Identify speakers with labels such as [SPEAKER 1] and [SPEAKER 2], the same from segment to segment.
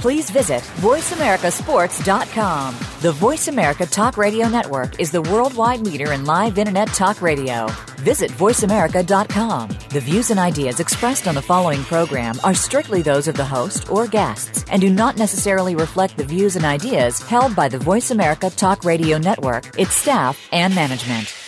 [SPEAKER 1] please visit VoiceAmericaSports.com. The Voice America Talk Radio Network is the worldwide leader in live Internet talk radio. Visit VoiceAmerica.com. The views and ideas expressed on the following program are strictly those of the host or guests and do not necessarily reflect the views and ideas held by the Voice America Talk Radio Network, its staff, and management.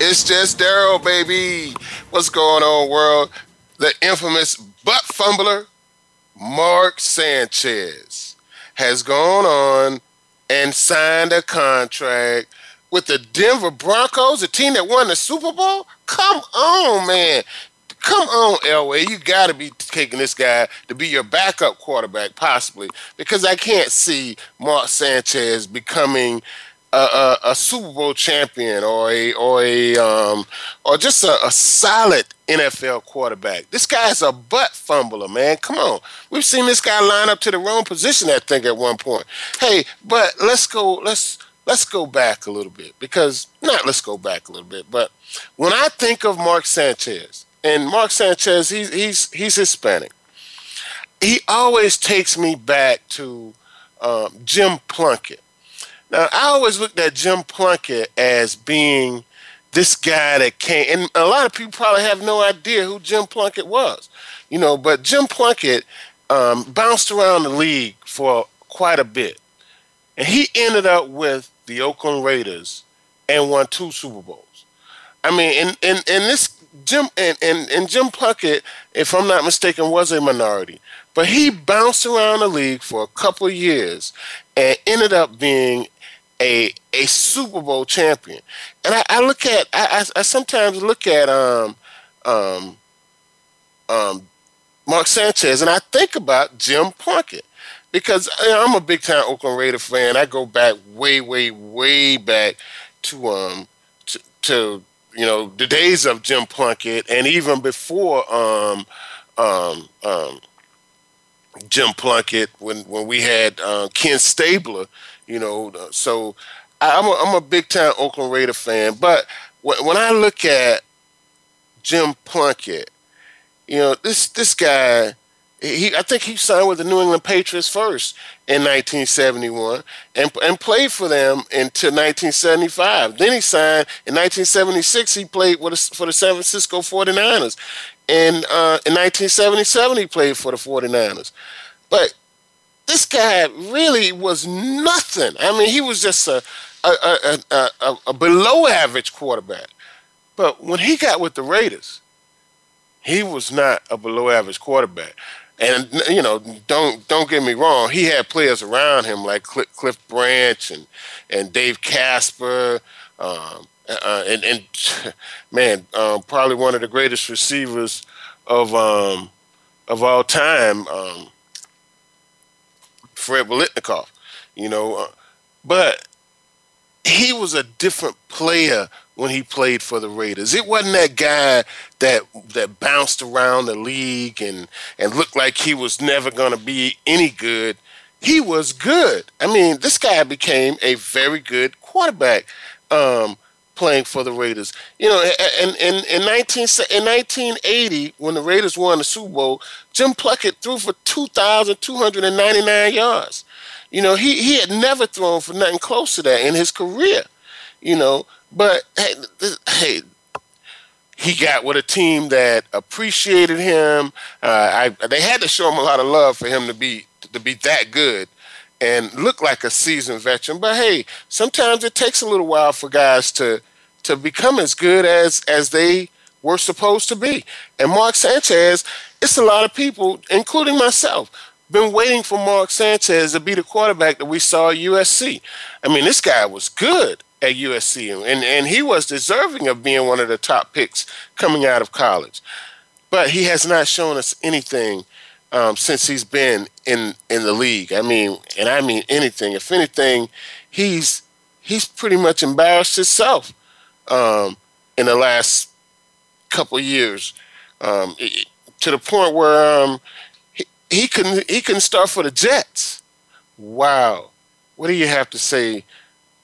[SPEAKER 2] It's just Daryl, baby. What's going on, world? The infamous butt fumbler, Mark Sanchez, has gone on and signed a contract with the Denver Broncos, a team that won the Super Bowl. Come on, man. Come on, Elway. You got to be taking this guy to be your backup quarterback, possibly, because I can't see Mark Sanchez becoming a, a, a Super Bowl champion or a or a um, or just a, a solid NFL quarterback. This guy's a butt fumbler, man. Come on, we've seen this guy line up to the wrong position. I think at one point. Hey, but let's go. Let's let's go back a little bit because not let's go back a little bit, but when I think of Mark Sanchez and Mark Sanchez, he's he's he's Hispanic. He always takes me back to um, Jim Plunkett. Now, I always looked at Jim Plunkett as being this guy that came, and a lot of people probably have no idea who Jim Plunkett was, you know, but Jim Plunkett um, bounced around the league for quite a bit. And he ended up with the Oakland Raiders and won two Super Bowls. I mean, and, and, and this Jim and, and, and Jim Plunkett, if I'm not mistaken, was a minority. But he bounced around the league for a couple of years and ended up being a a Super Bowl champion. And I, I look at I, I, I, sometimes look at um um um Mark Sanchez and I think about Jim Plunkett because you know, I'm a big time Oakland Raider fan. I go back way way way back to um to, to you know the days of Jim Plunkett and even before um um um Jim Plunkett when when we had uh, Ken Stabler you know, so I'm a, I'm a big time Oakland Raider fan. But when I look at Jim Plunkett, you know, this this guy, he I think he signed with the New England Patriots first in 1971 and and played for them until 1975. Then he signed in 1976. He played with for the San Francisco 49ers. And uh, in 1977, he played for the 49ers. But this guy really was nothing. I mean, he was just a a, a, a, a below average quarterback. But when he got with the Raiders, he was not a below average quarterback. And you know, don't don't get me wrong. He had players around him like Cliff Branch and and Dave Casper, um, uh, and and man, um, probably one of the greatest receivers of um, of all time. Um, Fred Biletnikoff, you know. Uh, but he was a different player when he played for the Raiders. It wasn't that guy that that bounced around the league and and looked like he was never going to be any good. He was good. I mean, this guy became a very good quarterback um, playing for the Raiders. You know, in in in 19 in 1980 when the Raiders won the Super Bowl, Jim Plunkett threw for 2,299 yards. You know, he, he had never thrown for nothing close to that in his career, you know. But hey, hey he got with a team that appreciated him. Uh, I, they had to show him a lot of love for him to be to be that good and look like a seasoned veteran. But hey, sometimes it takes a little while for guys to to become as good as as they were supposed to be. And Mark Sanchez, it's a lot of people, including myself, been waiting for Mark Sanchez to be the quarterback that we saw at USC. I mean, this guy was good at USC, and, and he was deserving of being one of the top picks coming out of college. But he has not shown us anything um, since he's been in in the league. I mean, and I mean anything. If anything, he's he's pretty much embarrassed himself um, in the last couple years um, to the point where um, he, he couldn't he couldn't start for the Jets. Wow, what do you have to say,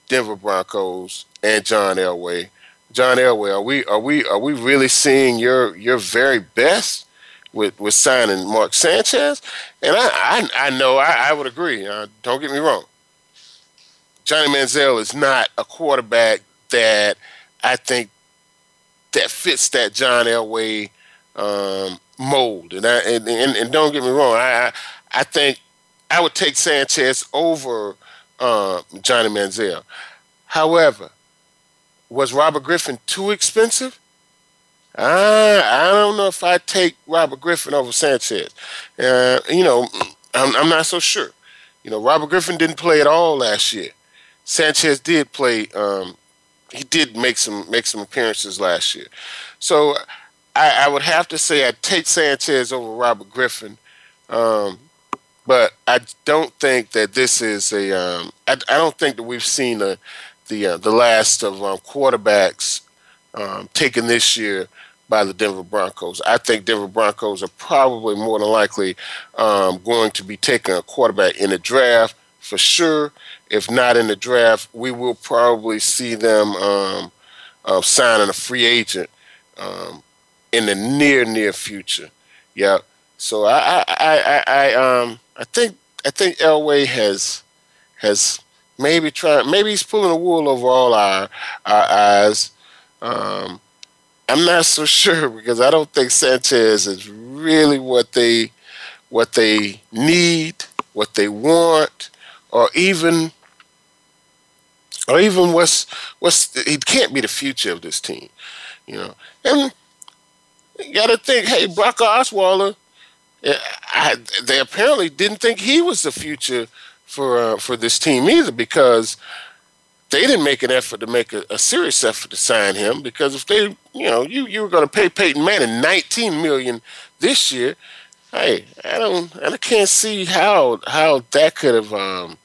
[SPEAKER 2] Denver Broncos and John Elway? John Elway, are we are we are we really seeing your your very best with with signing Mark Sanchez? And I I, I know I, I would agree. Uh, don't get me wrong. Johnny Manziel is not a quarterback that I think that fits that John Elway um, mold. And, I, and, and, and don't get me wrong, I I think I would take Sanchez over uh, Johnny Manziel. However, was Robert Griffin too expensive? I I don't know if I'd take Robert Griffin over Sanchez. Uh, you know, I'm, I'm not so sure. You know, Robert Griffin didn't play at all last year. Sanchez did play. Um, he did make some make some appearances last year. So I, I would have to say I'd take Sanchez over Robert Griffin. Um, but I don't think that this is a. Um, I, I don't think that we've seen the the uh, the last of um, quarterbacks um, taken this year by the Denver Broncos. I think Denver Broncos are probably more than likely um, going to be taking a quarterback in the draft for sure. If not in the draft, we will probably see them um, uh, signing a free agent um, in the near near future. Yeah. So I I I, I um I think I think Elway has has maybe tried maybe he's pulling the wool over all our our eyes. Um, I'm not so sure because I don't think Sanchez is really what they what they need, what they want, or even or even what's what's he can't be the future of this team, you know. And you got to think, hey, Brock Osweiler, eh, I, they apparently didn't think he was the future for uh, for this team either because they didn't make an effort to make a, a, serious effort to sign him because if they, you know, you, you were going to pay Peyton Manning 19 million this year, hey, I don't, I can't see how how that could have um,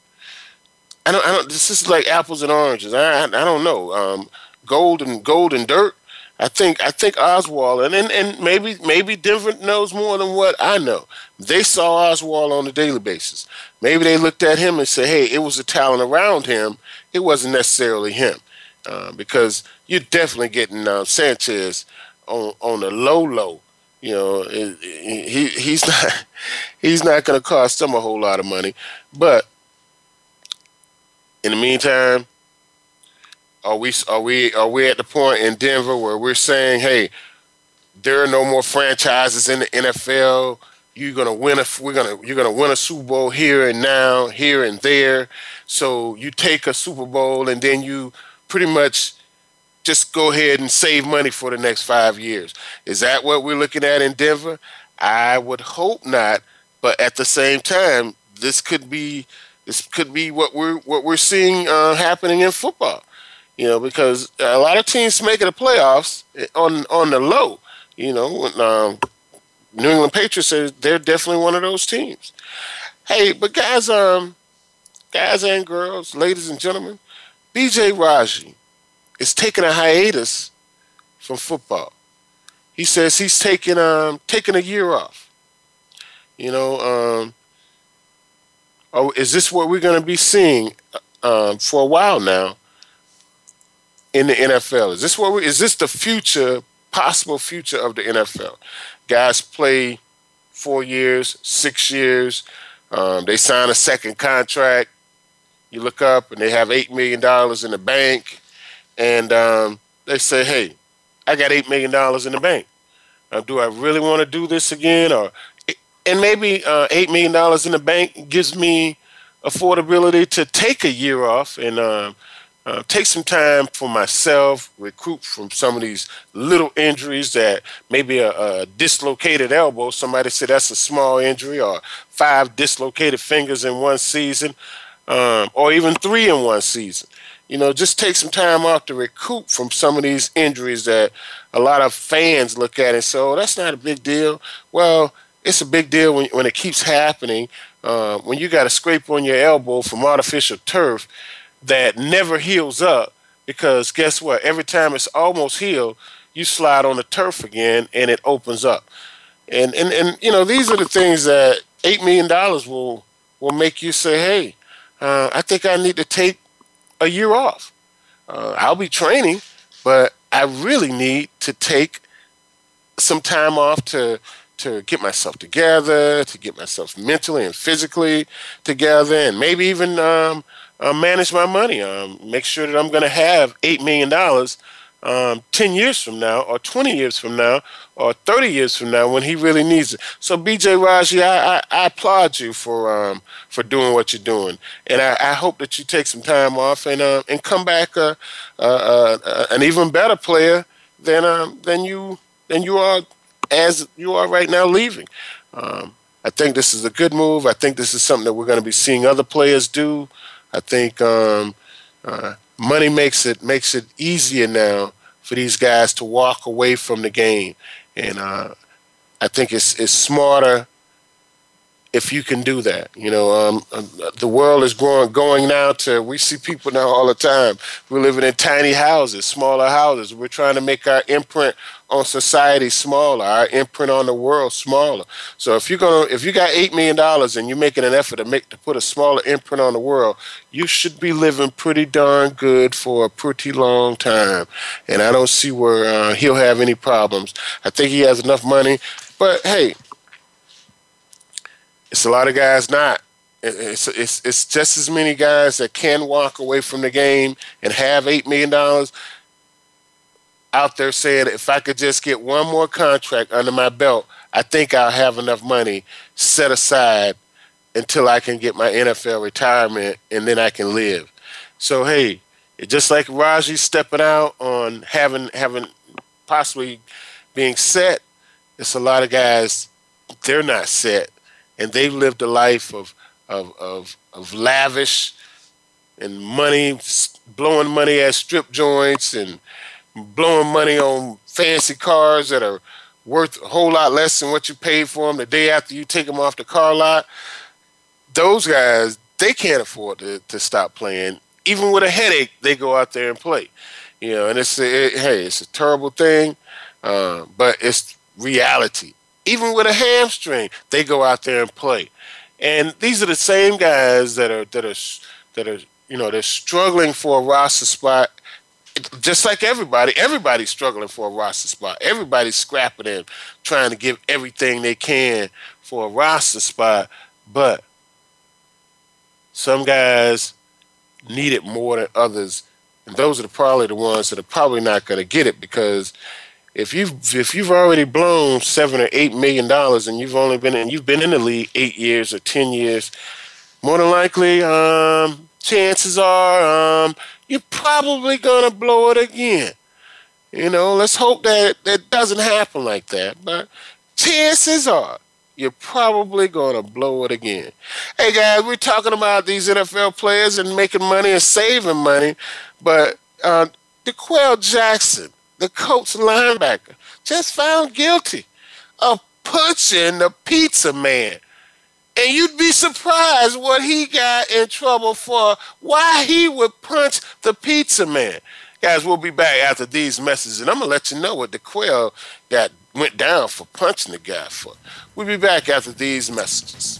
[SPEAKER 2] I don't. I don't. This is like apples and oranges. I. I, I don't know. Um, gold and gold and dirt. I think. I think Oswald and, and and maybe maybe Denver knows more than what I know. They saw Oswald on a daily basis. Maybe they looked at him and said, "Hey, it was the talent around him. It wasn't necessarily him." Uh, because you're definitely getting uh, Sanchez on on the low low. You know, he he's not he's not going to cost them a whole lot of money, but in the meantime, are we are we are we at the point in Denver where we're saying, hey, there are no more franchises in the NFL. You're gonna win a we're gonna you're gonna win a Super Bowl here and now, here and there. So you take a Super Bowl and then you pretty much just go ahead and save money for the next five years. Is that what we're looking at in Denver? I would hope not, but at the same time, this could be this could be what we're what we're seeing uh, happening in football. You know, because a lot of teams making the playoffs on on the low. You know, um, New England Patriots are they're definitely one of those teams. Hey, but guys, um, guys and girls, ladies and gentlemen, BJ Raji is taking a hiatus from football. He says he's taking um taking a year off. You know, um, Oh, is this what we're going to be seeing um, for a while now in the NFL? Is this what we, is this the future, possible future of the NFL? Guys play four years, six years. Um, they sign a second contract. You look up and they have eight million dollars in the bank, and um, they say, "Hey, I got eight million dollars in the bank. Uh, do I really want to do this again, or and maybe uh, eight million dollars in the bank gives me affordability to take a year off and uh, uh, take some time for myself, recruit from some of these little injuries that maybe a, a, dislocated elbow. Somebody said that's a small injury, or five dislocated fingers in one season, um, or even three in one season. You know, just take some time off to recoup from some of these injuries that a lot of fans look at and say, oh, that's not a big deal. Well, it's a big deal when, when it keeps happening. Uh, when you got a scrape on your elbow from artificial turf, that never heals up because guess what? Every time it's almost healed, you slide on the turf again and it opens up. And and, and you know, these are the things that eight million dollars will will make you say, Hey, uh, I think I need to take a year off. Uh, I'll be training, but I really need to take some time off to to get myself together, to get myself mentally and physically together, and maybe even um, uh, manage my money. Um, make sure that I'm going to have $8 million um, 10 years from now, or 20 years from now, or 30 years from now when he really needs it. So, BJ Raji, I, I, I applaud you for um, for doing what you're doing. And I, I, hope that you take some time off and, uh, and come back uh, uh, an even better player than, um, than, you, than you are as you are right now leaving. Um, I think this is a good move. I think this is something that we're going to be seeing other players do. I think um, uh, money makes it makes it easier now for these guys to walk away from the game, and uh, I think it's it's smarter if you can do that. You know, um, um, the world is growing, going now to, we see people now all the time. We're living in tiny houses, smaller houses. We're trying to make our imprint on society smaller, our imprint on the world smaller. So if you're gonna, if you got eight million dollars and you're making an effort to make to put a smaller imprint on the world, you should be living pretty darn good for a pretty long time. And I don't see where uh, he'll have any problems. I think he has enough money. But hey, it's a lot of guys not. It's, it's, it's just as many guys that can walk away from the game and have $8 million out there saying, if I could just get one more contract under my belt, I think I'll have enough money set aside until I can get my NFL retirement and then I can live. So, hey, just like Raji stepping out on having having possibly being set, it's a lot of guys they're not set and they've lived a life of of of, of lavish and money, blowing money at strip joints and blowing money on fancy cars that are worth a whole lot less than what you paid for them the day after you take them off the car lot. Those guys, they can't afford to, to stop playing. Even with a headache, they go out there and play. You know, and it's a, it, hey, it's a terrible thing, uh, but it's reality even with a hamstring, they go out there and play. And these are the same guys that are that are that are you know they're struggling for a roster spot, just like everybody. Everybody's struggling for a roster spot. Everybody's scrapping and trying to give everything they can for a roster spot, but some guys need it more than others, and those are probably the ones that are probably not going to get it because if you've if you've already blown seven or eight million dollars and you've only been in you've been in the league eight years or ten years, more than likely, um, chances are um, you're probably gonna blow it again. You know, let's hope that that doesn't happen like that. But chances are you're probably gonna blow it again. Hey guys, we're talking about these NFL players and making money and saving money, but uh, D'Qwell Jackson the Colts linebacker, just found guilty of punching the pizza man. And you'd be surprised what he got in trouble for, why he would punch the pizza man. Guys, we'll be back after these messages, and I'm gonna let you know what D'Qwell got went down for punching the guy for. We'll be back after these messages.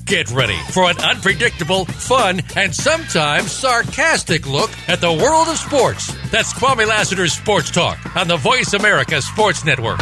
[SPEAKER 3] Get ready for an unpredictable, fun, and sometimes sarcastic look at the world of sports. That's Kwame Lassiter's Sports Talk on the Voice America Sports Network.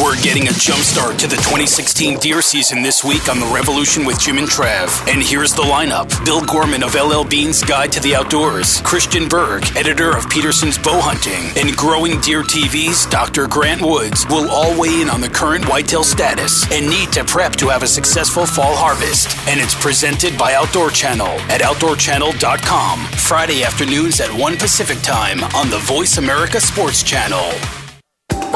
[SPEAKER 4] We're getting a jump start to the 2016 deer season this week on The Revolution with Jim and Trav. And here's the lineup Bill Gorman of LL Bean's Guide to the Outdoors, Christian Berg, editor of Petersen's Bow Hunting, and Growing Deer TV's Dr. Grant Woods will all weigh in on the current whitetail status and need to prep to have a successful fall harvest. And it's presented by Outdoor Channel at OutdoorChannel.com, Friday afternoons at 1 Pacific Time on the Voice America Sports Channel.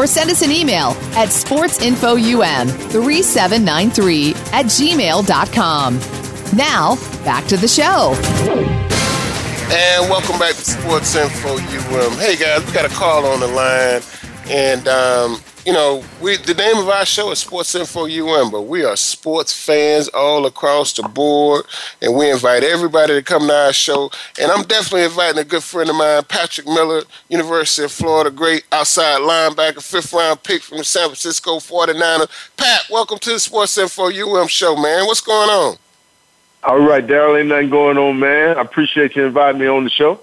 [SPEAKER 5] Or send us an email at sportsinfoum3793 at gmail.com. Now, back to the show.
[SPEAKER 2] And welcome back to Sports Info UM. Hey guys, we got a call on the line, and um, you know, we the name of our show is Sports Info UM, but we are sports fans all across the board, and we invite everybody to come to our show. And I'm definitely inviting a good friend of mine, Patrick Miller, University of Florida, great outside linebacker, fifth round pick from the San Francisco 49ers. Pat, welcome to the Sports Info UM show, man. What's going on?
[SPEAKER 6] All right, Daryl, ain't nothing going on, man. I appreciate you inviting me on the show.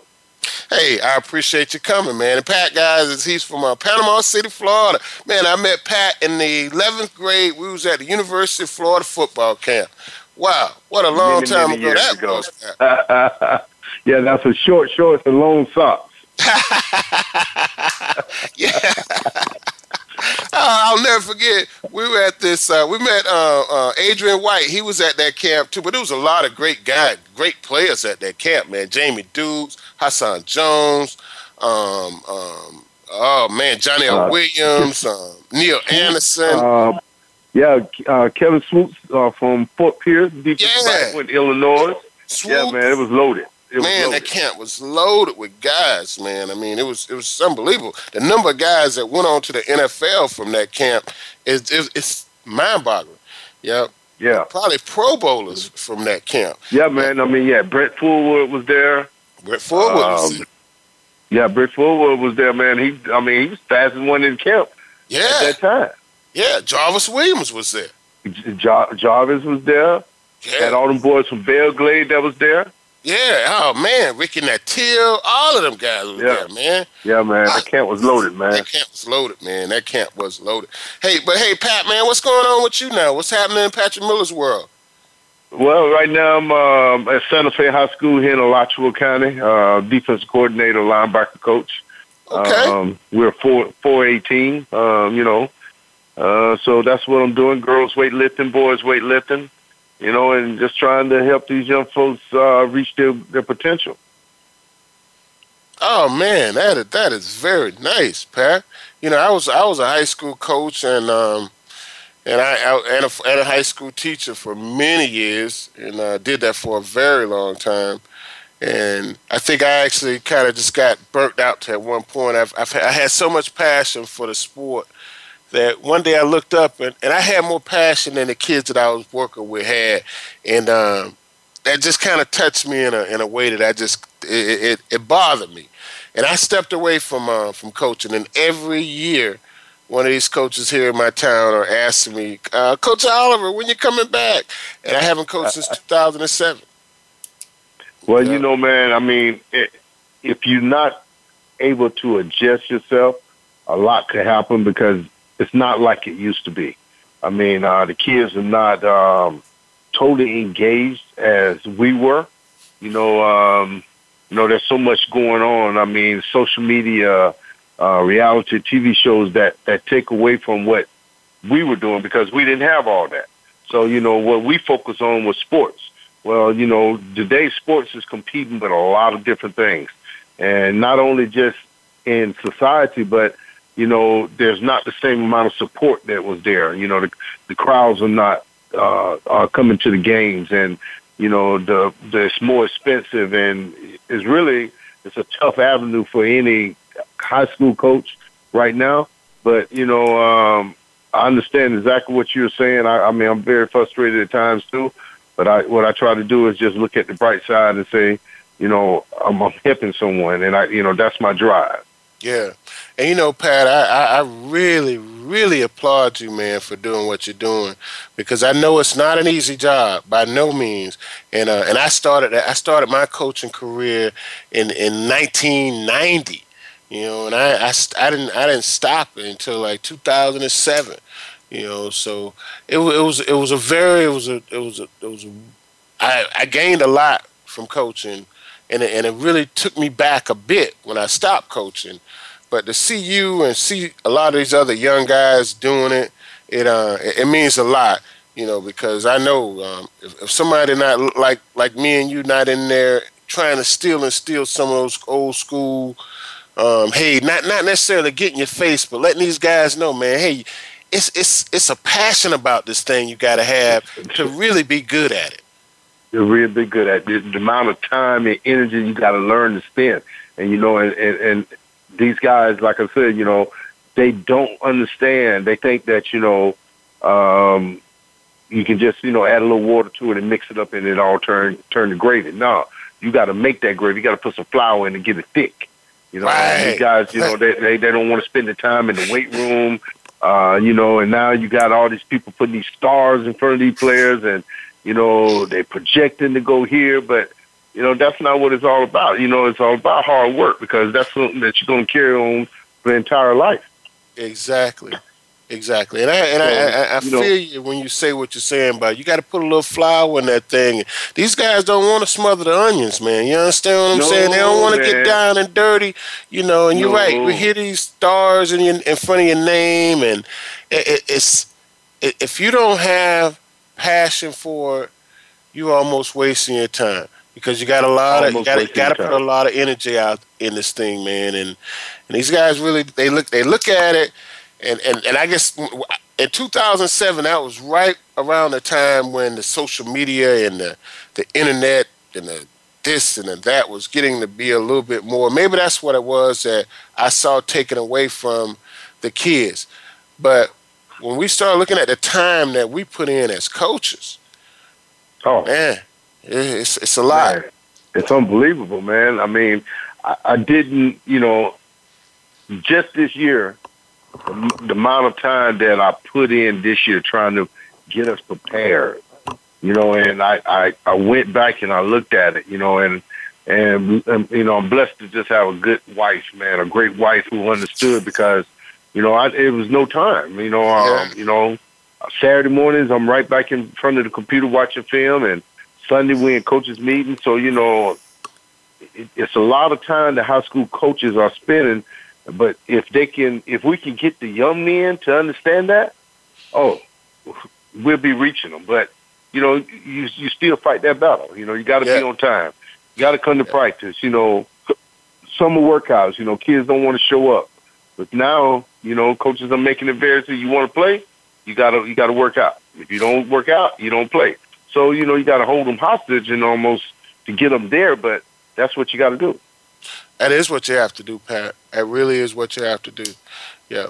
[SPEAKER 2] Hey, I appreciate you coming, man. And Pat, guys, he's from uh, Panama City, Florida. Man, I met Pat in the 11th grade. We was at the University of Florida football camp. Wow, what a long
[SPEAKER 6] Many,
[SPEAKER 2] time
[SPEAKER 6] many
[SPEAKER 2] ago that
[SPEAKER 6] ago.
[SPEAKER 2] was.
[SPEAKER 6] Yeah, that's a short shorts and long socks.
[SPEAKER 2] yeah. Uh, I'll never forget. We were at this. Uh, we met uh, uh, Adrian White. He was at that camp too. But there was a lot of great guys, great players at that camp. Man, Jamie Dukes, Hassan Jones. Um, um, oh man, Johnny L.
[SPEAKER 6] Uh,
[SPEAKER 2] Williams, um, Neal Anderson.
[SPEAKER 6] Uh, yeah, uh, Kevin Swoops uh, from Fort Pierce, defensive
[SPEAKER 2] Yeah.
[SPEAKER 6] with Illinois.
[SPEAKER 2] Swoop.
[SPEAKER 6] Yeah, man, it was loaded.
[SPEAKER 2] Man, that camp was loaded with guys. Man, I mean, it was it was unbelievable. The number of guys that went on to the NFL from that camp is is it's mind boggling. Yeah,
[SPEAKER 6] yeah,
[SPEAKER 2] probably Pro Bowlers from that camp.
[SPEAKER 6] yeah, man. I mean, yeah, Brent Fullwood was there.
[SPEAKER 2] Brent Fullwood
[SPEAKER 6] Um. Yeah, Brent Fullwood was there, man. He, I mean, he was fastest one in camp
[SPEAKER 2] Yeah,
[SPEAKER 6] at that time.
[SPEAKER 2] yeah. Jarvis Williams was there.
[SPEAKER 6] J- Jar- Jarvis was there.
[SPEAKER 2] Yeah.
[SPEAKER 6] Had all them boys from Belle Glade that was there.
[SPEAKER 2] Yeah. Oh man, Ricky Nattiel, all of them guys was
[SPEAKER 6] Yeah.
[SPEAKER 2] there, man.
[SPEAKER 6] Yeah, man. That camp was loaded, man.
[SPEAKER 2] That camp was loaded, man. That camp was loaded. Hey, but hey, Pat, man, what's going on with you now? What's happening in Patrick Miller's world?
[SPEAKER 6] Well, right now I'm um, at Santa Fe High School here in Alachua County, uh, defense coordinator, linebacker coach.
[SPEAKER 2] Okay.
[SPEAKER 6] Um, we're four four eighteen. Um, you know, uh, so that's what I'm doing: girls weightlifting, boys weightlifting. You know, and just trying to help these young folks uh, reach their their potential.
[SPEAKER 2] Oh man, that is, that is very nice, Pat. You know, I was I was a high school coach and um and I, I and, a, and a high school teacher for many years, and uh, did that for a very long time. And I think I actually kind of just got burnt out at one point. I've, I've I had so much passion for the sport that one day I looked up and, and I had more passion than the kids that I was working with had, and um, that just kind of touched me in a in a way that I just it it, it bothered me, and I stepped away from uh, from coaching. And every year, one of these coaches here in my town are asking me, uh, Coach Oliver, when you coming back? And I haven't coached since 2007.
[SPEAKER 6] Well, yeah. you know, man, I mean, it, if you're not able to adjust yourself, a lot could happen because it's not like it used to be. I mean, uh, the kids are not um, totally engaged as we were. You know, um, you know, there's so much going on. I mean, social media, uh, reality TV shows that that take away from what we were doing because we didn't have all that. So you know, what we focus on was sports. Well, you know, today sports is competing with a lot of different things, and not only just in society, but you know, there's not the same amount of support that was there. You know, the the crowds are not uh, are coming to the games, and you know, the, the it's more expensive, and it's really it's a tough avenue for any high school coach right now. But you know, um, I understand exactly what you're saying. I, I mean, I'm very frustrated at times too. But I, what I try to do is just look at the bright side and say, you know, I'm, I'm helping someone, and I, you know, that's my drive.
[SPEAKER 2] Yeah, and you know, Pat, I, I really, really applaud you, man, for doing what you're doing, because I know it's not an easy job by no means. And uh, and I started I started my coaching career in in 1990, you know, and I, I, I didn't I didn't stop until like 2007, you know. So it, it was it was a very it was a it was a it was a, I, I gained a lot from coaching, and it, and it really took me back a bit when I stopped coaching but to see you and see a lot of these other young guys doing it, it uh, it, means a lot, you know, because I know um, if, if somebody not like like me and you not in there trying to steal and steal some of those old school, um, hey, not not necessarily getting your face, but letting these guys know, man, hey, it's it's it's a passion about this thing you got to have to really be good at it.
[SPEAKER 6] Really be good at. The, the amount of time and energy you got to learn to spend, and you know, and, and, and these guys, like I said, you know, they don't understand. They think that you know, um, you can just you know add a little water to it and mix it up and it all turn turn to gravy. No, you got to make that gravy. You got to put some flour in and get it thick. You know, right. these guys, you know, they they, they don't want to spend the time in the weight room. Uh, you know, and now you got all these people putting these stars in front of these players, and you know they're projecting to go here, but you know, that's not what it's all about. You know, it's all about hard work because that's something that you're going to carry on for the entire life.
[SPEAKER 2] Exactly. Exactly, and I and I, I, I feel you when you say what you're saying, but you got to put a little flour in that thing. These guys don't want to smother the onions, man. You understand what I'm no, saying? They don't want to get down and dirty, you know. And no. you're right. We hear these stars in your, in front of your name, and it, it, it's it, if you don't have passion for it, you're almost wasting your time because you got a lot of you got got to put a lot of energy out in this thing, man. And and these guys really they look they look at it, and and and I guess in 2007 that was right around the time when the social media and the the internet and the this and the that was getting to be a little bit more. Maybe that's what it was that I saw taken away from the kids. But when we start looking at the time that we put in as coaches, oh man, it's it's a lot. Man,
[SPEAKER 6] it's unbelievable, man. I mean, I, I didn't, you know, just this year, the, the amount of time that I put in this year trying to get us prepared, you know, and I, I, I went back and I looked at it, you know, and, and, and, you know, I'm blessed to just have a good wife, man, a great wife who understood because, you know, I, it was no time, you know, um, you know, Saturday mornings, I'm right back in front of the computer watching film and, Sunday we in coaches meeting. So you know, it, it's a lot of time the high school coaches are spending. But if they can, if we can get the young men to understand that, oh, we'll be reaching them. But you know, you you still fight that battle. You know, you got to yeah. be on time. You got to come to yeah. practice. You know, summer workouts. You know, kids don't want to show up. But now, you know, coaches are making it very so you want to play, you gotta you gotta work out. If you don't work out, you don't play. So you know you got to hold them hostage and almost to get them there, but that's what you got to do.
[SPEAKER 2] That is what you have to do, Pat. That really is what you have to do. Yeah.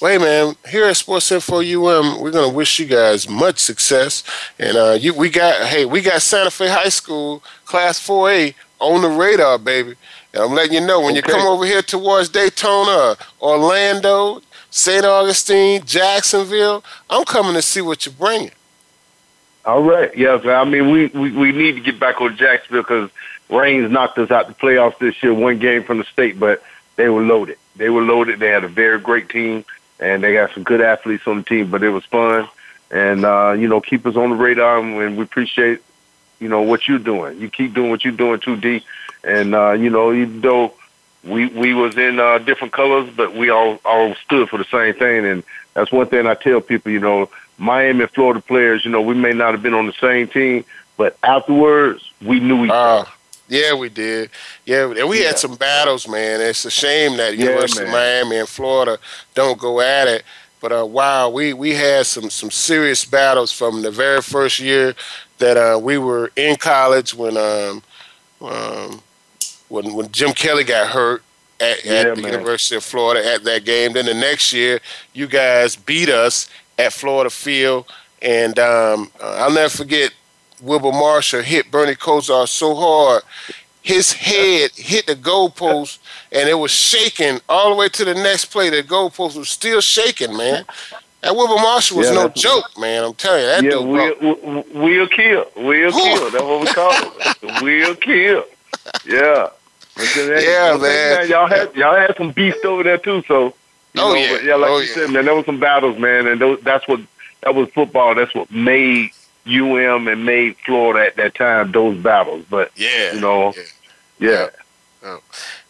[SPEAKER 2] Wait, man. Here at Sports Info UM, we're gonna wish you guys much success. And uh, you, we got, hey, we got Santa Fe High School Class 4A on the radar, baby. And I'm letting you know when okay. you come over here towards Daytona, Orlando, St. Augustine, Jacksonville. I'm coming to see what you're bringing.
[SPEAKER 6] All right. Yes, I mean we, we, we need to get back on Jacksonville because Raines knocked us out the playoffs this year, one game from the state, but they were loaded. They were loaded. They had a very great team, and they got some good athletes on the team. But it was fun, and uh, you know, keep us on the radar, and we appreciate you know what you're doing. You keep doing what you're doing too, D. And uh, you know, even though we we was in uh, different colors, but we all all stood for the same thing. And that's one thing I tell people. You know, Miami and Florida players. You know, we may not have been on the same team, but afterwards we knew each uh, other.
[SPEAKER 2] Yeah, we did. Yeah, and we yeah. had some battles, man. It's a shame that yeah, University man. of Miami and Florida don't go at it. But uh, wow, we we had some some serious battles from the very first year that uh, we were in college when um, um, when when Jim Kelly got hurt at, yeah, the man. University of Florida at that game. Then the next year, you guys beat us at Florida Field, and um, uh, I'll never forget Wilber Marshall hit Bernie Kosar so hard. His head hit the goalpost and it was shaking all the way to the next play. The goalpost was still shaking, man. That Wilber Marshall was yeah, no joke, man. I'm telling you, that
[SPEAKER 6] yeah,
[SPEAKER 2] dude.
[SPEAKER 6] We'll, we'll kill. We'll kill. That's what we call it. We'll kill. Yeah. Yeah, man. Y'all had y'all had some beast over there too. So,
[SPEAKER 2] oh know, yeah,
[SPEAKER 6] yeah, like
[SPEAKER 2] oh,
[SPEAKER 6] you
[SPEAKER 2] yeah.
[SPEAKER 6] said, man, there was some battles, man, and those, that's what that was football. That's what made UM and made Florida at that time those battles. But
[SPEAKER 2] yeah,
[SPEAKER 6] you know,
[SPEAKER 2] yeah. yeah.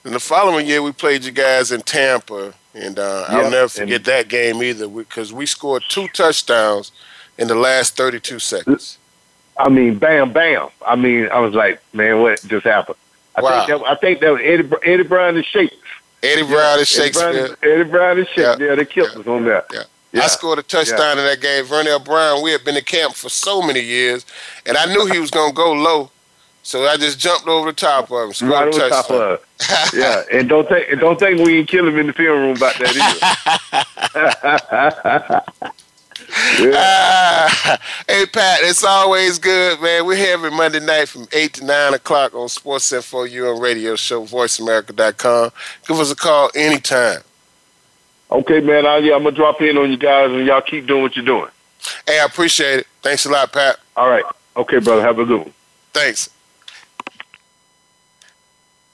[SPEAKER 2] And the following year, we played you guys in Tampa, and uh, yep. I'll never forget and, that game either because we scored two touchdowns in the last 32 seconds.
[SPEAKER 6] I mean, bam, bam. I mean, I was like, man, what just happened? I wow. think that I think that was Eddie Eddie Brown and Shakes.
[SPEAKER 2] Eddie Brown and Shakespeare.
[SPEAKER 6] Eddie Brown, Eddie Brown and Shakespeare. Yeah. they killed us on that.
[SPEAKER 2] Yeah. I scored a touchdown yeah. in that game. Vernell Brown, we had been in camp for so many years, and I knew he was going to go low, so I just jumped over the top of him. Scored right over top of
[SPEAKER 6] Yeah, and don't think and don't think we ain't kill him in the film room about that either.
[SPEAKER 2] Yeah. hey Pat, it's always good, man. We're here every Monday night from eight to nine o'clock on Sports Info on radio show, voiceamerica.com. Give us a call anytime.
[SPEAKER 6] Okay, man. I, yeah, I'm gonna drop in on you guys, and y'all keep doing what you're doing.
[SPEAKER 2] Hey, I appreciate it. Thanks a lot, Pat.
[SPEAKER 6] All right. Okay, brother. Have a good one.
[SPEAKER 2] Thanks.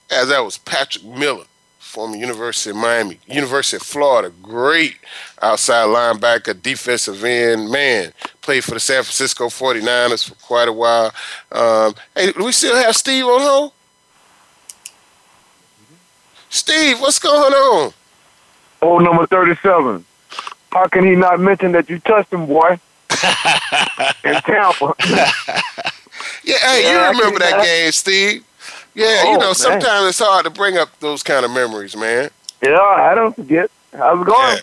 [SPEAKER 2] As that was Patrick Miller, former University of Miami, University of Florida, great outside linebacker, defensive end, man, played for the San Francisco 49ers for quite a while. Um, hey, do we still have Steve on hold? Steve, what's going on?
[SPEAKER 7] Oh, number 37. How can he not mention that you touched him, boy? in Tampa.
[SPEAKER 2] yeah, hey, yeah, you remember that game, Steve? Yeah, oh, you know, sometimes man. it's hard to bring up those kind of memories, man.
[SPEAKER 7] Yeah, I don't forget. How's it going? Yeah.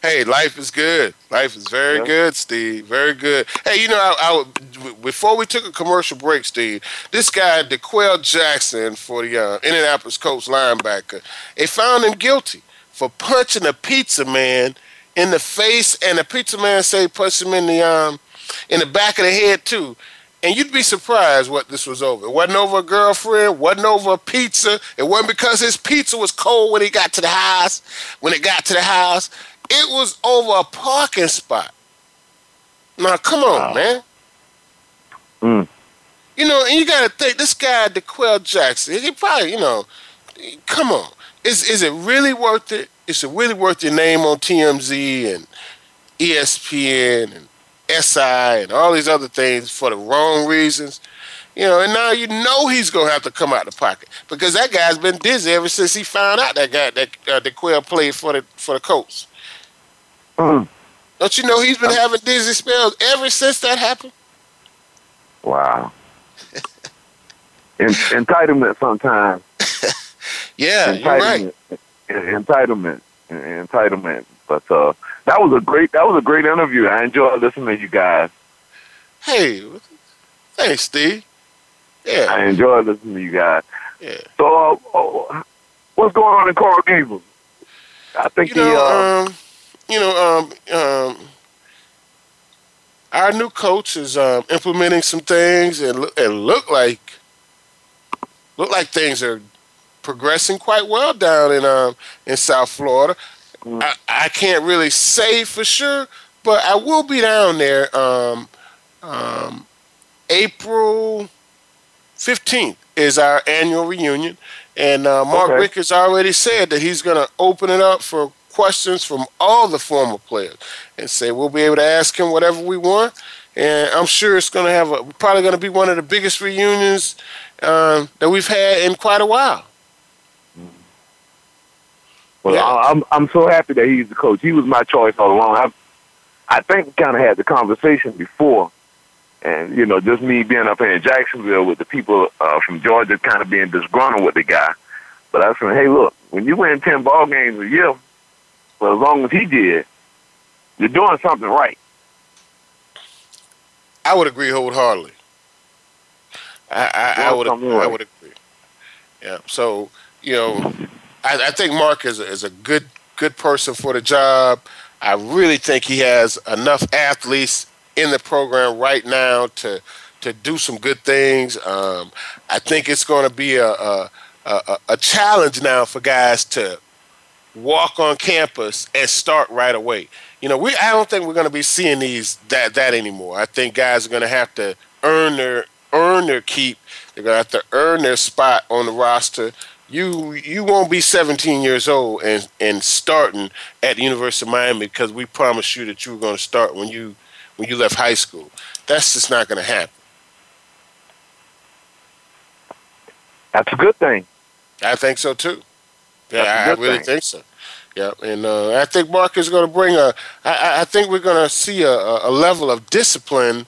[SPEAKER 2] Hey, life is good. Life is very yeah. good, Steve. Very good. Hey, you know, I, I, before we took a commercial break, Steve, this guy, D'Qwell Jackson, for the uh, Indianapolis Colts linebacker, they found him guilty for punching a pizza man in the face, and the pizza man say punch him in the um in the back of the head too. And you'd be surprised what this was over. It wasn't over a girlfriend, wasn't over a pizza. It wasn't because his pizza was cold when he got to the house. When it got to the house, it was over a parking spot. Now, come on, wow. man.
[SPEAKER 7] Mm.
[SPEAKER 2] You know, and you got to think this guy, D'Qwell Jackson, he probably, you know, come on is is it really worth it? Is it really worth your name on TMZ and ESPN and SI and all these other things for the wrong reasons? You know, and now you know he's gonna have to come out the pocket because that guy's been dizzy ever since he found out that guy that uh, D'Qwell played for the for the Colts.
[SPEAKER 7] Mm.
[SPEAKER 2] Don't you know he's been having dizzy spells ever since that happened?
[SPEAKER 7] Wow. entitlement sometimes.
[SPEAKER 2] Yeah, you're right.
[SPEAKER 7] Entitlement, entitlement. But uh, that was a great that was a great interview. I enjoyed listening to you guys.
[SPEAKER 2] Hey, thanks, Steve. Yeah,
[SPEAKER 7] I enjoyed listening to you guys.
[SPEAKER 2] Yeah.
[SPEAKER 7] So, uh, oh, what's going on in Coral Gables? I think
[SPEAKER 2] you know,
[SPEAKER 7] the, uh,
[SPEAKER 2] um, you know, um, um, our new coach is um, implementing some things, and look, and look like look like things are progressing quite well down in um in South Florida. I, I can't really say for sure, but I will be down there um, um, April 15th is our annual reunion. And uh, Mark
[SPEAKER 7] Okay.
[SPEAKER 2] Richt has already said that he's going to open it up for questions from all the former players and say we'll be able to ask him whatever we want. And I'm sure it's going to have a, probably going to be one of the biggest reunions um, that we've had in quite a while.
[SPEAKER 7] Well, I- I'm I'm so happy that he's the coach. He was my choice all along. I I think we kind of had the conversation before, and you know, just me being up here in Jacksonville with the people uh, from Georgia, kind of being disgruntled with the guy. But I said, hey, look, when you win ten ball games a year, for as long as he did, you're doing something right.
[SPEAKER 2] I would agree wholeheartedly. I, I, I would
[SPEAKER 7] something
[SPEAKER 2] I would agree. Yeah. So you know, I, I think Mark is a, is a good good person for the job. I really think he has enough athletes in the program right now to to do some good things. Um, I think it's going to be a, a a a challenge now for guys to walk on campus and start right away. You know, we I don't think we're going to be seeing these that that anymore. I think guys are going to have to earn their earn their keep. They're going to have to earn their spot on the roster. You you won't be 17 years old and and starting at the University of Miami because we promised you that you were going to start when you when you left high school. That's just not going to happen.
[SPEAKER 7] That's a good thing.
[SPEAKER 2] I think so too. Yeah, I, I really
[SPEAKER 7] thing.
[SPEAKER 2] think so. Yeah, and uh, I think Mark is going to bring a. I, I- think we're going to see a, a a level of discipline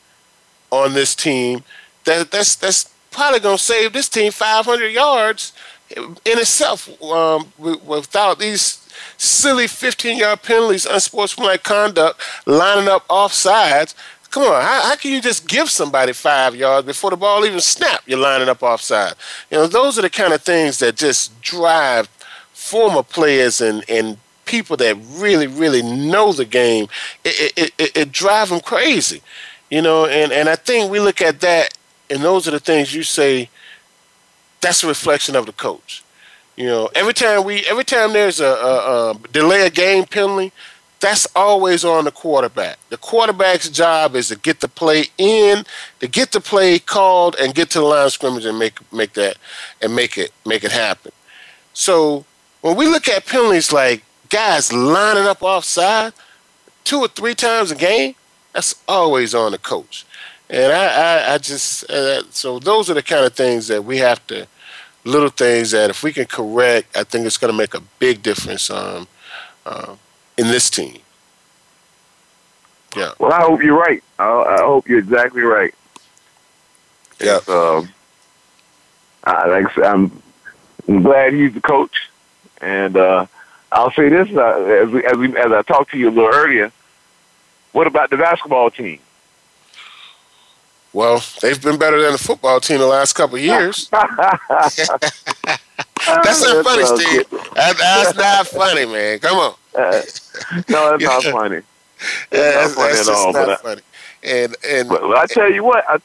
[SPEAKER 2] on this team that that's that's probably going to save this team 500 yards in itself um, without these silly 15 yard penalties, unsportsmanlike conduct, lining up offsides. Come on, how, how can you just give somebody five yards before the ball even snap? You're lining up offside. You know, those are the kind of things that just drive former players and, and people that really, really know the game. It, it, it, it drive them crazy, you know. And, and I think we look at that, and those are the things you say. That's a reflection of the coach. You know, every time we, every time there's a, a, a delay a game penalty, that's always on the quarterback. The quarterback's job is to get the play in, to get the play called, and get to the line of scrimmage and make make that and make it make it happen. So when we look at penalties like guys lining up offside two or three times a game, that's always on the coach. And I, I, I just uh, so those are the kind of things that we have to little things that if we can correct, I think it's going to make a big difference um, uh, in this team. Yeah.
[SPEAKER 7] Well, I hope you're right. I, I hope you're exactly right.
[SPEAKER 2] Yeah.
[SPEAKER 7] Um, I, like I I'm glad he's the coach, and uh, I'll say this uh, as we, as we, as I talked to you a little earlier. What about the basketball team?
[SPEAKER 2] Well, they've been better than the football team the last couple of years. That's not funny, Steve. That, that's not funny, man. Come on.
[SPEAKER 7] Uh, no, that's not funny. That's not funny
[SPEAKER 2] that's
[SPEAKER 7] at all.
[SPEAKER 2] not
[SPEAKER 7] But, I,
[SPEAKER 2] funny. And and
[SPEAKER 7] but I tell you what, I,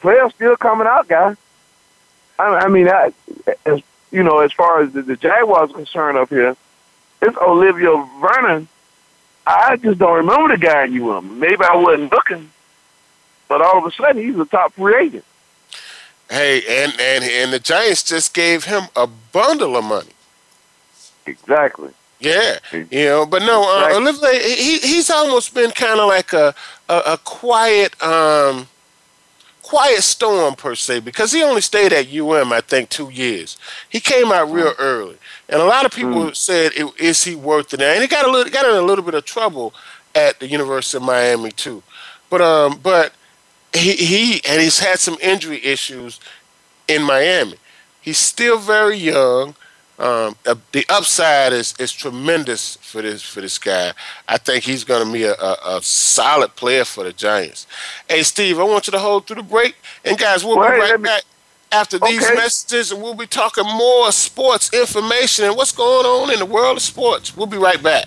[SPEAKER 7] players still coming out, guys. I, I mean, I, as you know, as far as the, the Jaguars are concerned up here, it's Olivier Vernon. I just don't remember the guy you were. Maybe I wasn't looking, but all of a sudden he's a top free agent.
[SPEAKER 2] hey, and and and the Giants just gave him a bundle of money.
[SPEAKER 7] Exactly.
[SPEAKER 2] Yeah, you know, but no, uh. Olivier, he he's almost been kind of like a, a a quiet um quiet storm per se because he only stayed at UM I think two years. He came out real early, and a lot of people said, "Is he worth it?" And he got a little got in a little bit of trouble at the University of Miami too, but um, but he he and he's had some injury issues in Miami. He's still very young. Um, uh, the upside is is tremendous for this for this guy. I think he's going to be a, a, a solid player for the Giants. Hey, Steve, I want you to hold through the break, and guys, we'll
[SPEAKER 7] Well,
[SPEAKER 2] be right
[SPEAKER 7] me-
[SPEAKER 2] back after these
[SPEAKER 7] Okay.
[SPEAKER 2] messages, and we'll be talking more sports information and what's going on in the world of sports. We'll be right back.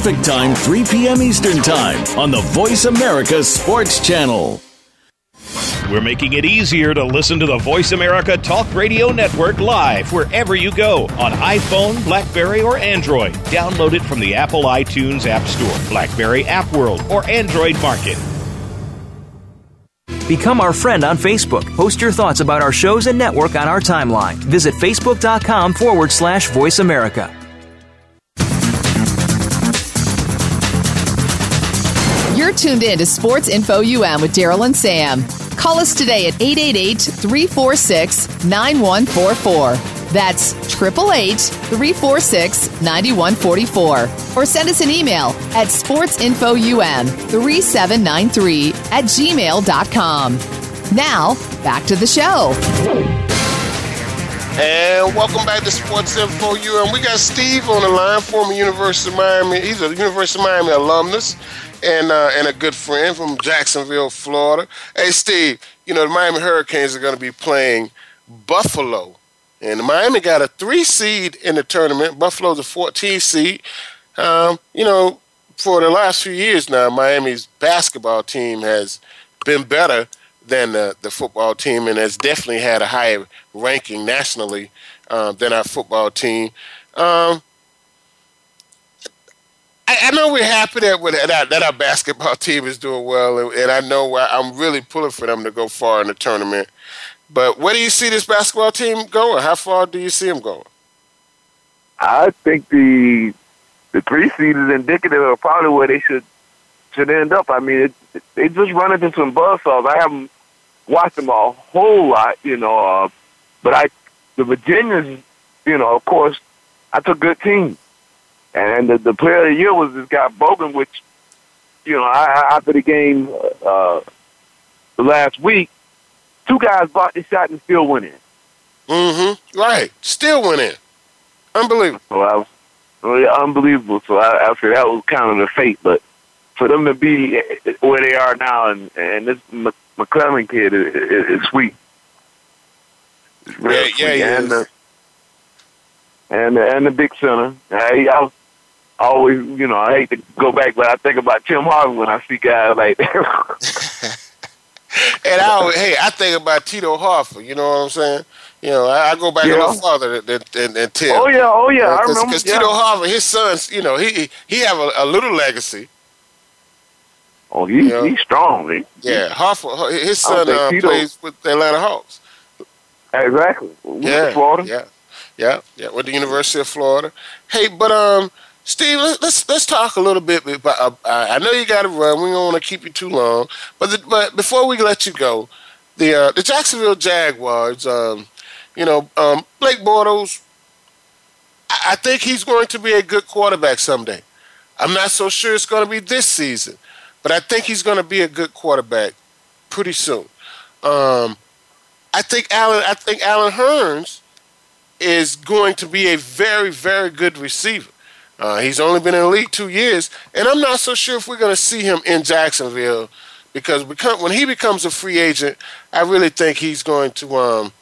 [SPEAKER 8] Time, 3 p.m. Eastern Time on the Voice America Sports Channel.
[SPEAKER 9] We're making it easier to listen to the Voice America Talk Radio Network live wherever you go on iPhone, Blackberry, or Android. Download it from the Apple iTunes App Store, Blackberry App World, or Android Market.
[SPEAKER 10] Become our friend on Facebook. Post your thoughts about our shows and network on our timeline. Visit facebook.com forward slash voice America.
[SPEAKER 5] Tuned in to Sports Info UM with Daryl and Sam. Call us today at 888 346 9144. That's 888 346 9144. Or send us an email at sportsinfoum3793 at gmail.com. Now, back to the show.
[SPEAKER 2] And welcome back to Sports Info UM. We got Steve on the line, former University of Miami. He's a University of Miami alumnus and uh, and a good friend from Jacksonville, Florida. Hey, Steve, you know the Miami Hurricanes are going to be playing Buffalo, and Miami got a three seed in the tournament. Buffalo's a 14 seed. Um, you know, for the last few years now, Miami's basketball team has been better than the, the football team, and has definitely had a higher ranking nationally uh, than our football team. Um, I, I know we're happy that, that that our basketball team is doing well, and, and I know I'm really pulling for them to go far in the tournament. But where do you see this basketball team going? How far do you see them going?
[SPEAKER 7] I think the the three seed is indicative of probably where they should should end up. I mean, it, it, they just run into some buzzsaws. I haven't watched them a whole lot, you know, uh, but I the Virginians, you know, of course, that's a good team. And the, the player of the year was this guy Bogan, which, you know, I, after the game uh, the last week, two guys blocked the shot and still went in.
[SPEAKER 2] Mm-hmm. Right. Still went in. Unbelievable.
[SPEAKER 7] So I was, well, yeah, unbelievable. So I, after that was kind of the fate, but for them to be where they are now, and and this McClellan kid is, is, is sweet.
[SPEAKER 2] yeah, yeah,
[SPEAKER 7] sweet.
[SPEAKER 2] he
[SPEAKER 7] and
[SPEAKER 2] is.
[SPEAKER 7] the and the, and the big center. I, I was always, you know, I hate to go back, but I think about Tim Harvey when I see guys like that.
[SPEAKER 2] And I always, hey, I think about Tito Horford. You know what I'm saying? You know, I, I go back a
[SPEAKER 7] Yeah.
[SPEAKER 2] little farther than, than, than Tim.
[SPEAKER 7] Oh, yeah, oh, yeah, I remember,
[SPEAKER 2] Because
[SPEAKER 7] yeah.
[SPEAKER 2] Tito Horford, his sons, you know, he he have a, a little legacy.
[SPEAKER 7] oh, he, he's strong. He,
[SPEAKER 2] Yeah, Horford, his son uh,
[SPEAKER 7] Tito-
[SPEAKER 2] plays with the Atlanta Hawks.
[SPEAKER 7] Exactly. We
[SPEAKER 2] yeah,
[SPEAKER 7] Florida.
[SPEAKER 2] Yeah, yeah, yeah. With the University of Florida. Hey, but um, Steve, let's let's, talk a little bit about. Uh, I know you got to run. We don't want to keep you too long, but the, but before we let you go, the uh, the Jacksonville Jaguars. Um, you know, um, Blake Bortles. I, I think he's going to be a good quarterback someday. I'm not so sure it's going to be this season, but I think he's going to be a good quarterback pretty soon. Um, I think Allen. I think Allen Hurns is going to be a very, very good receiver. Uh, he's only been in the league two years, and I'm not so sure if we're going to see him in Jacksonville because when he becomes a free agent, I really think he's going to um,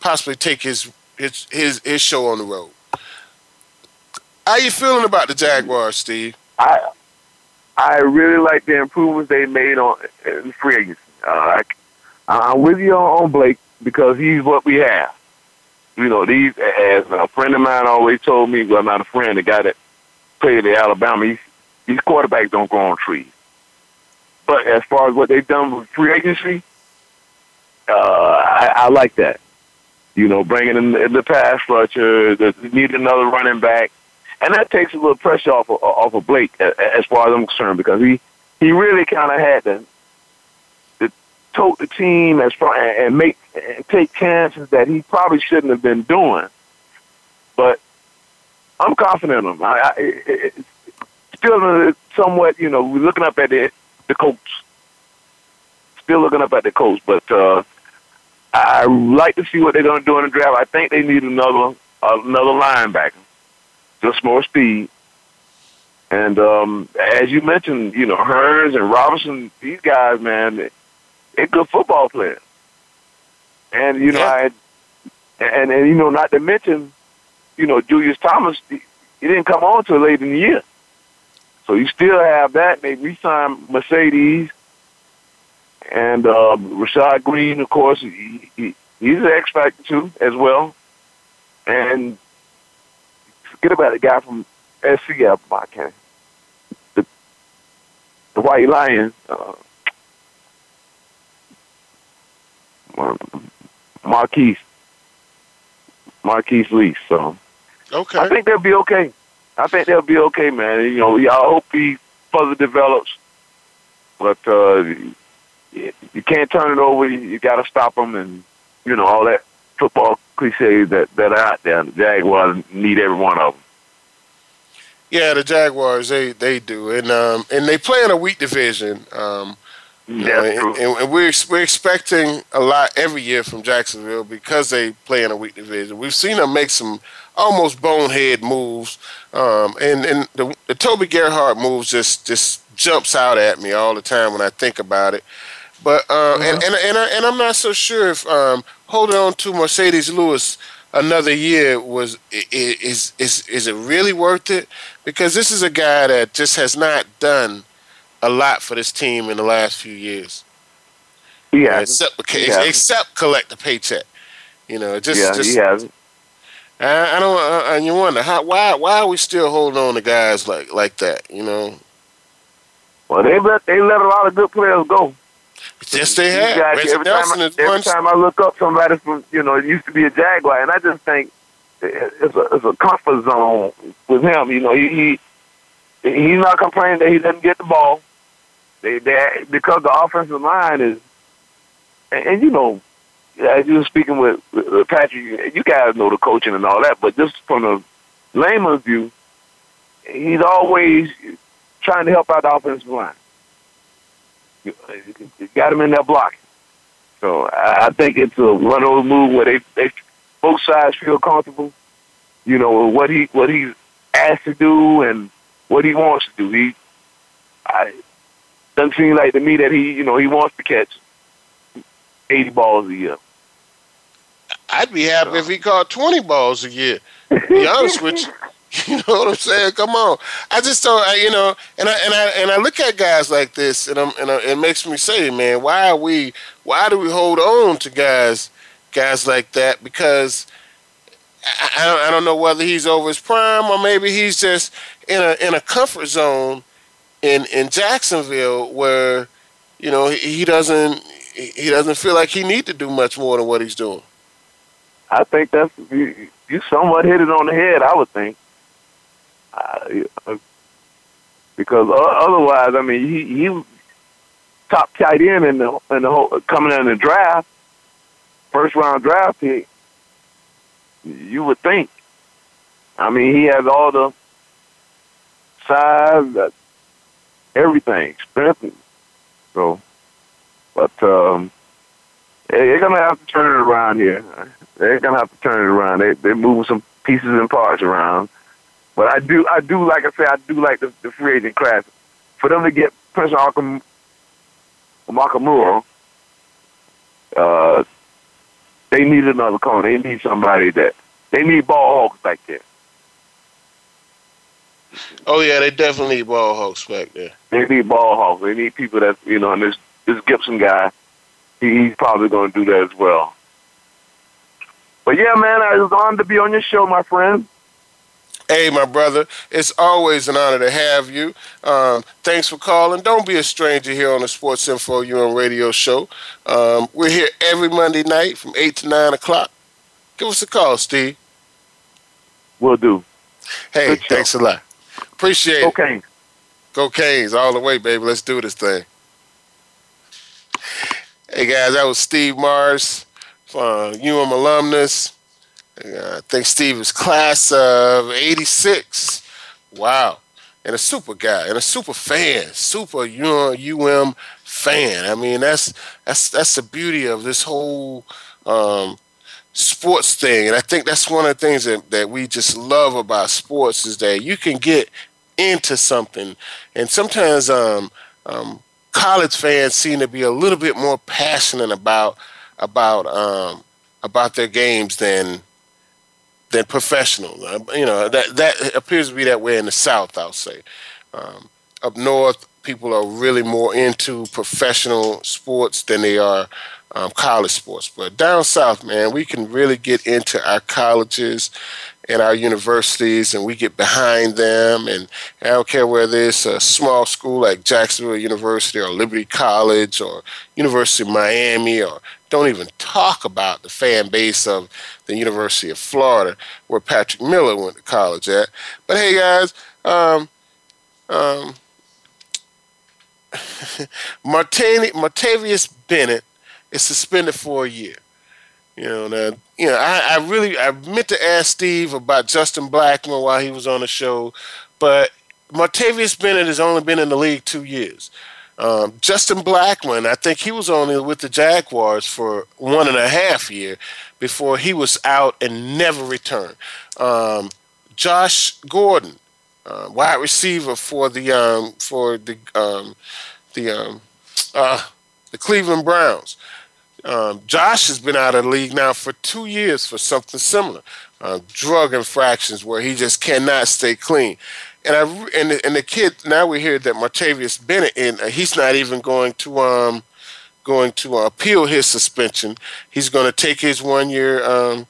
[SPEAKER 2] possibly take his, his his his show on the road. How you feeling about the Jaguars, Steve?
[SPEAKER 7] I I really like the improvements they made on in free agency. Uh, I, I'm with you on Blake because he's what we have. You know, these as a friend of mine always told me, well, not a friend, the guy that played at Alabama, he's, these quarterbacks don't grow on trees. But as far as what they've done with free agency, uh, I, I like that. You know, bringing in the pass rusher, the, need another running back, and that takes a little pressure off of, off of Blake as far as I'm concerned because he he really kind of had to, to tote the team as far and make and take chances that he probably shouldn't have been doing. But I'm confident in him. I, I it, it, still somewhat, you know, we're looking up at the the coach. Still looking up at the coach, but uh, I like to see what they're going to do in the draft. I think they need another another linebacker just more speed. And um, as you mentioned, you know, Hurns and Robinson, these guys, man, they're good football players. And you know, yeah. I and and you know, not to mention, you know, Julius Thomas, he, didn't come on till late in the year. So you still have that. They re-signed Marcedes and uh, Rashad Greene, of course. He, he, he's an X factor too, as well. And forget about the guy from SC I can the the White Lion. Uh, Marqise, Marqise Lee. So,
[SPEAKER 2] okay,
[SPEAKER 7] I think they'll be okay. I think they'll be okay, man. You know, I hope he further develops, but uh, you can't turn it over. You got to stop him, and you know all that football cliches that that are out there. The Jaguars need every one of them.
[SPEAKER 2] Yeah, the Jaguars they they do, and um and they play in a weak division. Um,
[SPEAKER 7] yeah,
[SPEAKER 2] and, and, we're we're expecting a lot every year from Jacksonville because they play in a weak division. We've seen them make some almost bonehead moves, um, and and the, the Toby Gerhart moves just just jumps out at me all the time when I think about it. But uh, mm-hmm. and and and, I, and I'm not so sure if um, holding on to Marcedes Lewis another year was is is is it really worth it? Because this is a guy that just has not done a lot for this team in the last few years.
[SPEAKER 7] Yeah,
[SPEAKER 2] except except collect a paycheck. You know, just
[SPEAKER 7] yeah,
[SPEAKER 2] just.
[SPEAKER 7] He hasn't.
[SPEAKER 2] I, I don't. Uh, and you wonder how why why are we still holding on to guys like like that? You know.
[SPEAKER 7] Well, they let they let a lot of good players go.
[SPEAKER 2] Yes, they have. Guys,
[SPEAKER 7] every time, I, every time I look up somebody from, you know, it used to be a Jaguar, and I just think it's a, it's a comfort zone with him. You know, he, he he's not complaining that he doesn't get the ball. They, they because the offensive line is, and, and you know, as you were speaking with, with Patrick, you guys know the coaching and all that, but just from the layman's view, he's always trying to help out the offensive line You got him in there blocking. So I, I think it's a one of move where they, they both sides feel comfortable. You know what he what he's asked to do and what he wants to do. He I doesn't seem like to me that he you know he wants to catch eighty balls a year.
[SPEAKER 2] I'd be happy if he caught twenty balls a year. To be honest with you. You know what I'm saying? Come on. I just don't, I, you know, and I and I and I look at guys like this, and I'm and I, it makes me say, man, why are we? Why do we hold on to guys, guys like that? Because I, I don't, I don't know whether he's over his prime or maybe he's just in a in a comfort zone in in Jacksonville where you know he, doesn't he doesn't feel like he need to do much more than what he's doing.
[SPEAKER 7] I think that's you, you somewhat hit it on the head. I would think. Uh, because otherwise, I mean, he he top tight end in the in the whole, coming in the draft, first round draft pick. You would think. I mean, he has all the size, everything, strength. So, but um, they're gonna have to turn it around here. They're gonna have to turn it around. They they're moving some pieces and parts around. But I do I do like I say I do like the, the free agent class. For them to get Prince Arkham Makamura, uh, they need another corner. They need somebody that they need ball hawks back there.
[SPEAKER 2] Oh yeah, they definitely need ball hawks back there.
[SPEAKER 7] They need ball hawks. They need people that you know. And this this Gipson guy, he, he's probably going to do that as well. But yeah, man, I was honored to be on your show, my friend.
[SPEAKER 2] Hey, my brother, it's always an honor to have you. Um, thanks for calling. Don't be a stranger here on the Sports Info UM radio show. Um, we're here every Monday night from 8 to 9 o'clock. Give us a call, Steve.
[SPEAKER 7] Will do.
[SPEAKER 2] Hey, thanks a lot. Appreciate
[SPEAKER 7] it.
[SPEAKER 2] Go Canes all the way, baby. Let's do this thing. Hey, guys, that was Steve Mars, uh, UM alumnus. I think Steve was class of 86. Wow. And a super guy and a super fan, super UM fan. I mean, that's that's that's the beauty of this whole um, sports thing. And I think that's one of the things that, that we just love about sports is that you can get into something. And sometimes um, um, college fans seem to be a little bit more passionate about about um, about their games than than professional. Uh, you know that that appears to be that way in the South. I'll say. Um, up north, people are really more into professional sports than they are um, college sports. But down south, man, we can really get into our colleges and our universities, and we get behind them. And I don't care whether it's a small school like Jacksonville University or Liberty College or University of Miami or don't even talk about the fan base of the University of Florida, where Patrick Miller went to college at. But hey, guys, um, um, Martavius Bennett is suspended for a year. You know, now, you know, I, I really I meant to ask Steve about Justin Blackmon while he was on the show, but Martavius Bennett has only been in the league two years. Um, Justin Blackmon, I think he was only with the Jaguars for one and a half year before he was out and never returned. Um, Josh Gordon, uh, wide receiver for the um, for the um, the um, uh, the Cleveland Browns. Um, Josh has been out of the league now for two years for something similar, uh, drug infractions where he just cannot stay clean. And I and the, and the kid now we hear that Martavius Bennett and uh, he's not even going to um going to uh, appeal his suspension. He's going to take his one year um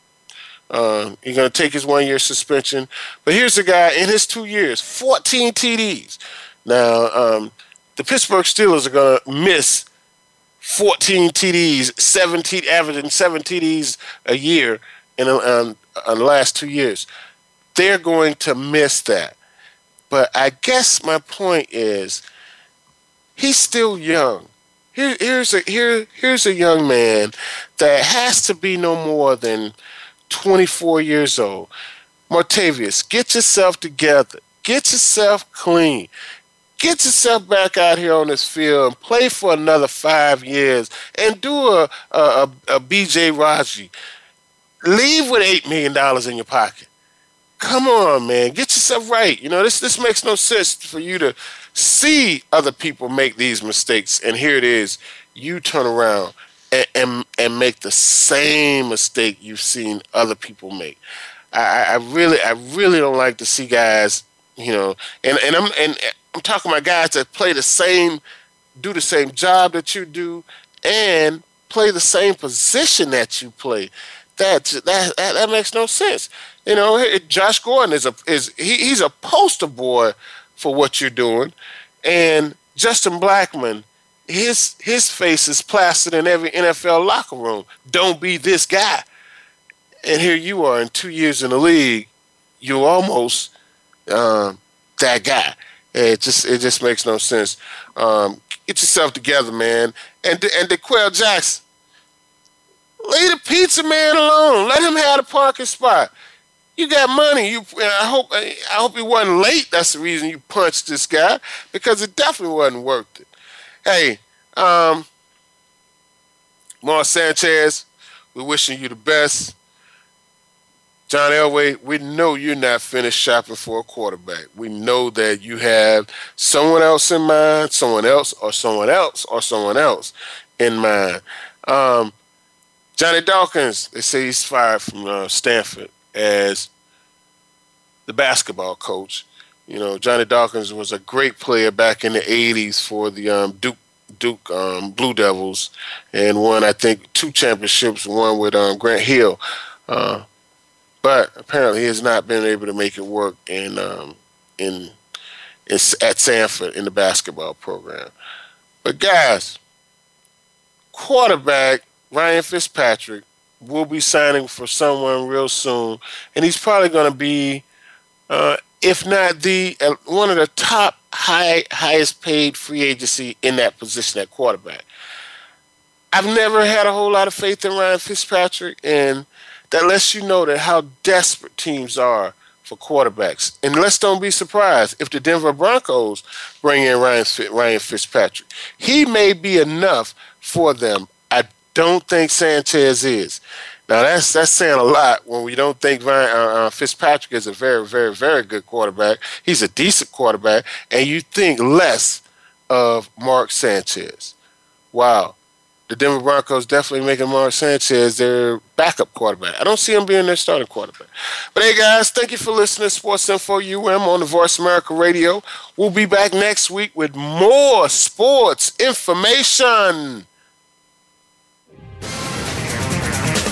[SPEAKER 2] uh, he's going to take his one year suspension. But here's a guy in his two years, 14 TDs. Now um, the Pittsburgh Steelers are going to miss 14 TDs, 17 averaging seven TDs a year in, um, in the last two years. They're going to miss that. But I guess my point is, he's still young. Here, here's a here, here's a young man that has to be no more than 24 years old. Martavius, get yourself together. Get yourself clean. Get yourself back out here on this field and play for another five years and do a, a, a, a BJ Raji. Leave with $8 million in your pocket come on, man, get yourself right. You know, this this makes no sense for you to see other people make these mistakes, and here it is, you turn around and and, and make the same mistake you've seen other people make. I, I really, I really don't like to see guys, you know, and and I'm and I'm talking about guys that play the same, do the same job that you do, and play the same position that you play. That that that, that makes no sense. You know, Josh Gordon is a is he, he's a poster boy for what you're doing, and Justin Blackmon, his his face is plastered in every NFL locker room. Don't be this guy. And here you are in two years in the league, you're almost um, that guy. It just it just makes no sense. Um, get yourself together, man. And and D'Qwell Jackson, leave the pizza man alone. Let him have the parking spot You got money. You, I hope. I hope it wasn't late. That's the reason you punched this guy because it definitely wasn't worth it. Hey, um, Mark Sanchez, we're wishing you the best. John Elway, we know you're not finished shopping for a quarterback. We know that you have someone else in mind, someone else, or someone else, or someone else in mind. Um, Johnny Dawkins, they say he's fired from uh, Stanford as the basketball coach. You know, Johnny Dawkins was a great player back in the '80s for the um, Duke Duke um, Blue Devils, and won I think two championships. One with um, Grant Hill. Uh, but apparently he has not been able to make it work in um, in, in at Stanford in the basketball program. But guys, quarterback Ryan Fitzpatrick will be signing for someone real soon, and he's probably going to be, uh, if not the uh, one of the top high highest paid free agency in that position at quarterback. I've never had a whole lot of faith in Ryan Fitzpatrick, and that lets you know that how desperate teams are for quarterbacks. And let's don't be surprised if the Denver Broncos bring in Ryan, Ryan Fitzpatrick. He may be enough for them. I don't think Sanchez is. Now that's that's saying a lot when we don't think Ryan, uh, uh, Fitzpatrick is a very, very, very good quarterback. He's a decent quarterback, and you think less of Mark Sanchez. Wow, the Denver Broncos definitely making Mark Sanchez their backup quarterback. I don't see him being their starting quarterback. But hey, guys, thank you for listening to Sports Info UM on the Voice America Radio. We'll be back next week with more sports information.